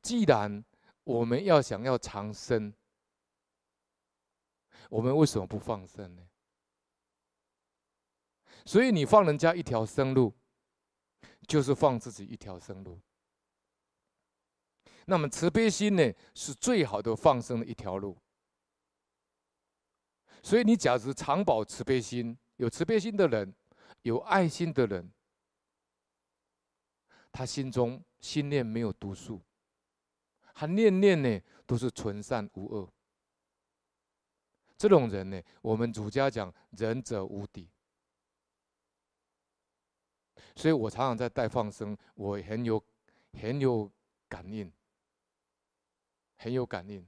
既然我们要想要长生，我们为什么不放生呢？所以你放人家一条生路，就是放自己一条生路。那么慈悲心呢，是最好的放生的一条路。所以你假如常保慈悲心，有慈悲心的人，有爱心的人，他心中心念没有毒素，他念念呢都是纯善无恶。这种人呢，我们儒家讲仁者无敌。所以我常常在带放生，我很有很有感应，很有感应。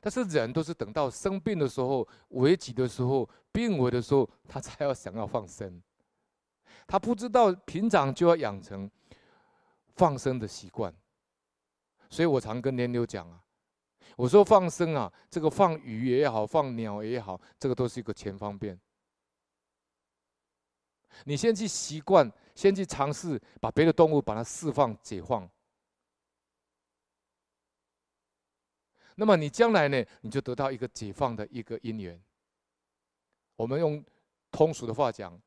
但是人都是等到生病的时候、危急的时候、病危的时候，他才要想要放生。他不知道平常就要养成放生的习惯。所以我常跟年友讲啊，我说放生啊，这个放鱼也好，放鸟也好，这个都是一个钱方便。你先去习惯，先去尝试把别的动物把它释放解放，那么你将来呢，你就得到一个解放的一个因缘。我们用通俗的话讲，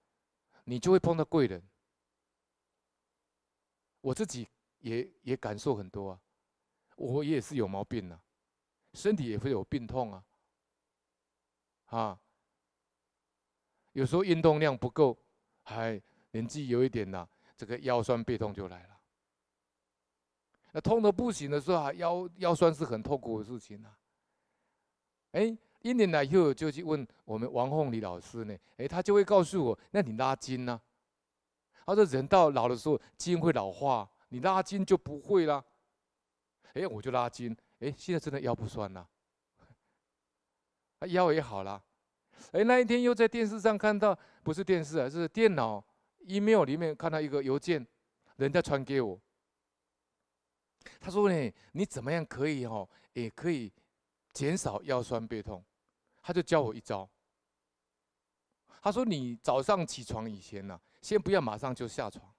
你就会碰到贵人。我自己也也感受很多啊，我也是有毛病啊，身体也会有病痛啊，啊，有时候运动量不够。还年纪有一点了，这个腰酸背痛就来了。那痛得不行的时候啊，腰腰酸是很痛苦的事情啊。哎，一年来以后就去问我们王凤礼老师呢，哎，他就会告诉我，那你拉筋呢？他说人到老的时候筋会老化，你拉筋就不会了。哎，我就拉筋，哎，现在真的腰不酸了，腰也好了。哎，那一天又在电视上看到，不是电视啊，是电脑 email 里面看到一个邮件，人家传给我。他说呢，你怎么样可以哦，也可以减少腰酸背痛。他就教我一招。他说你早上起床以前呢，先不要马上就下床。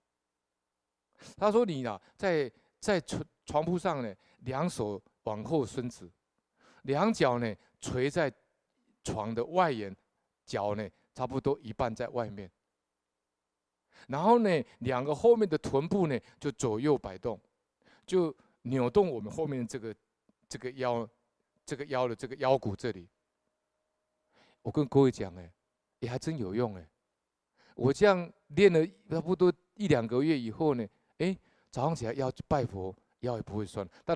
他说你呢，在在床床铺上呢，两手往后伸直，两脚呢垂在。床的外沿，脚呢差不多一半在外面，然后呢，两个后面的臀部呢就左右摆动，就扭动我们后面这个这个腰，这个腰的这个腰骨这里。我跟各位讲，哎，也还真有用哎。我这样练了差不多一两个月以后呢，哎，早上起来要拜佛，腰也不会酸。但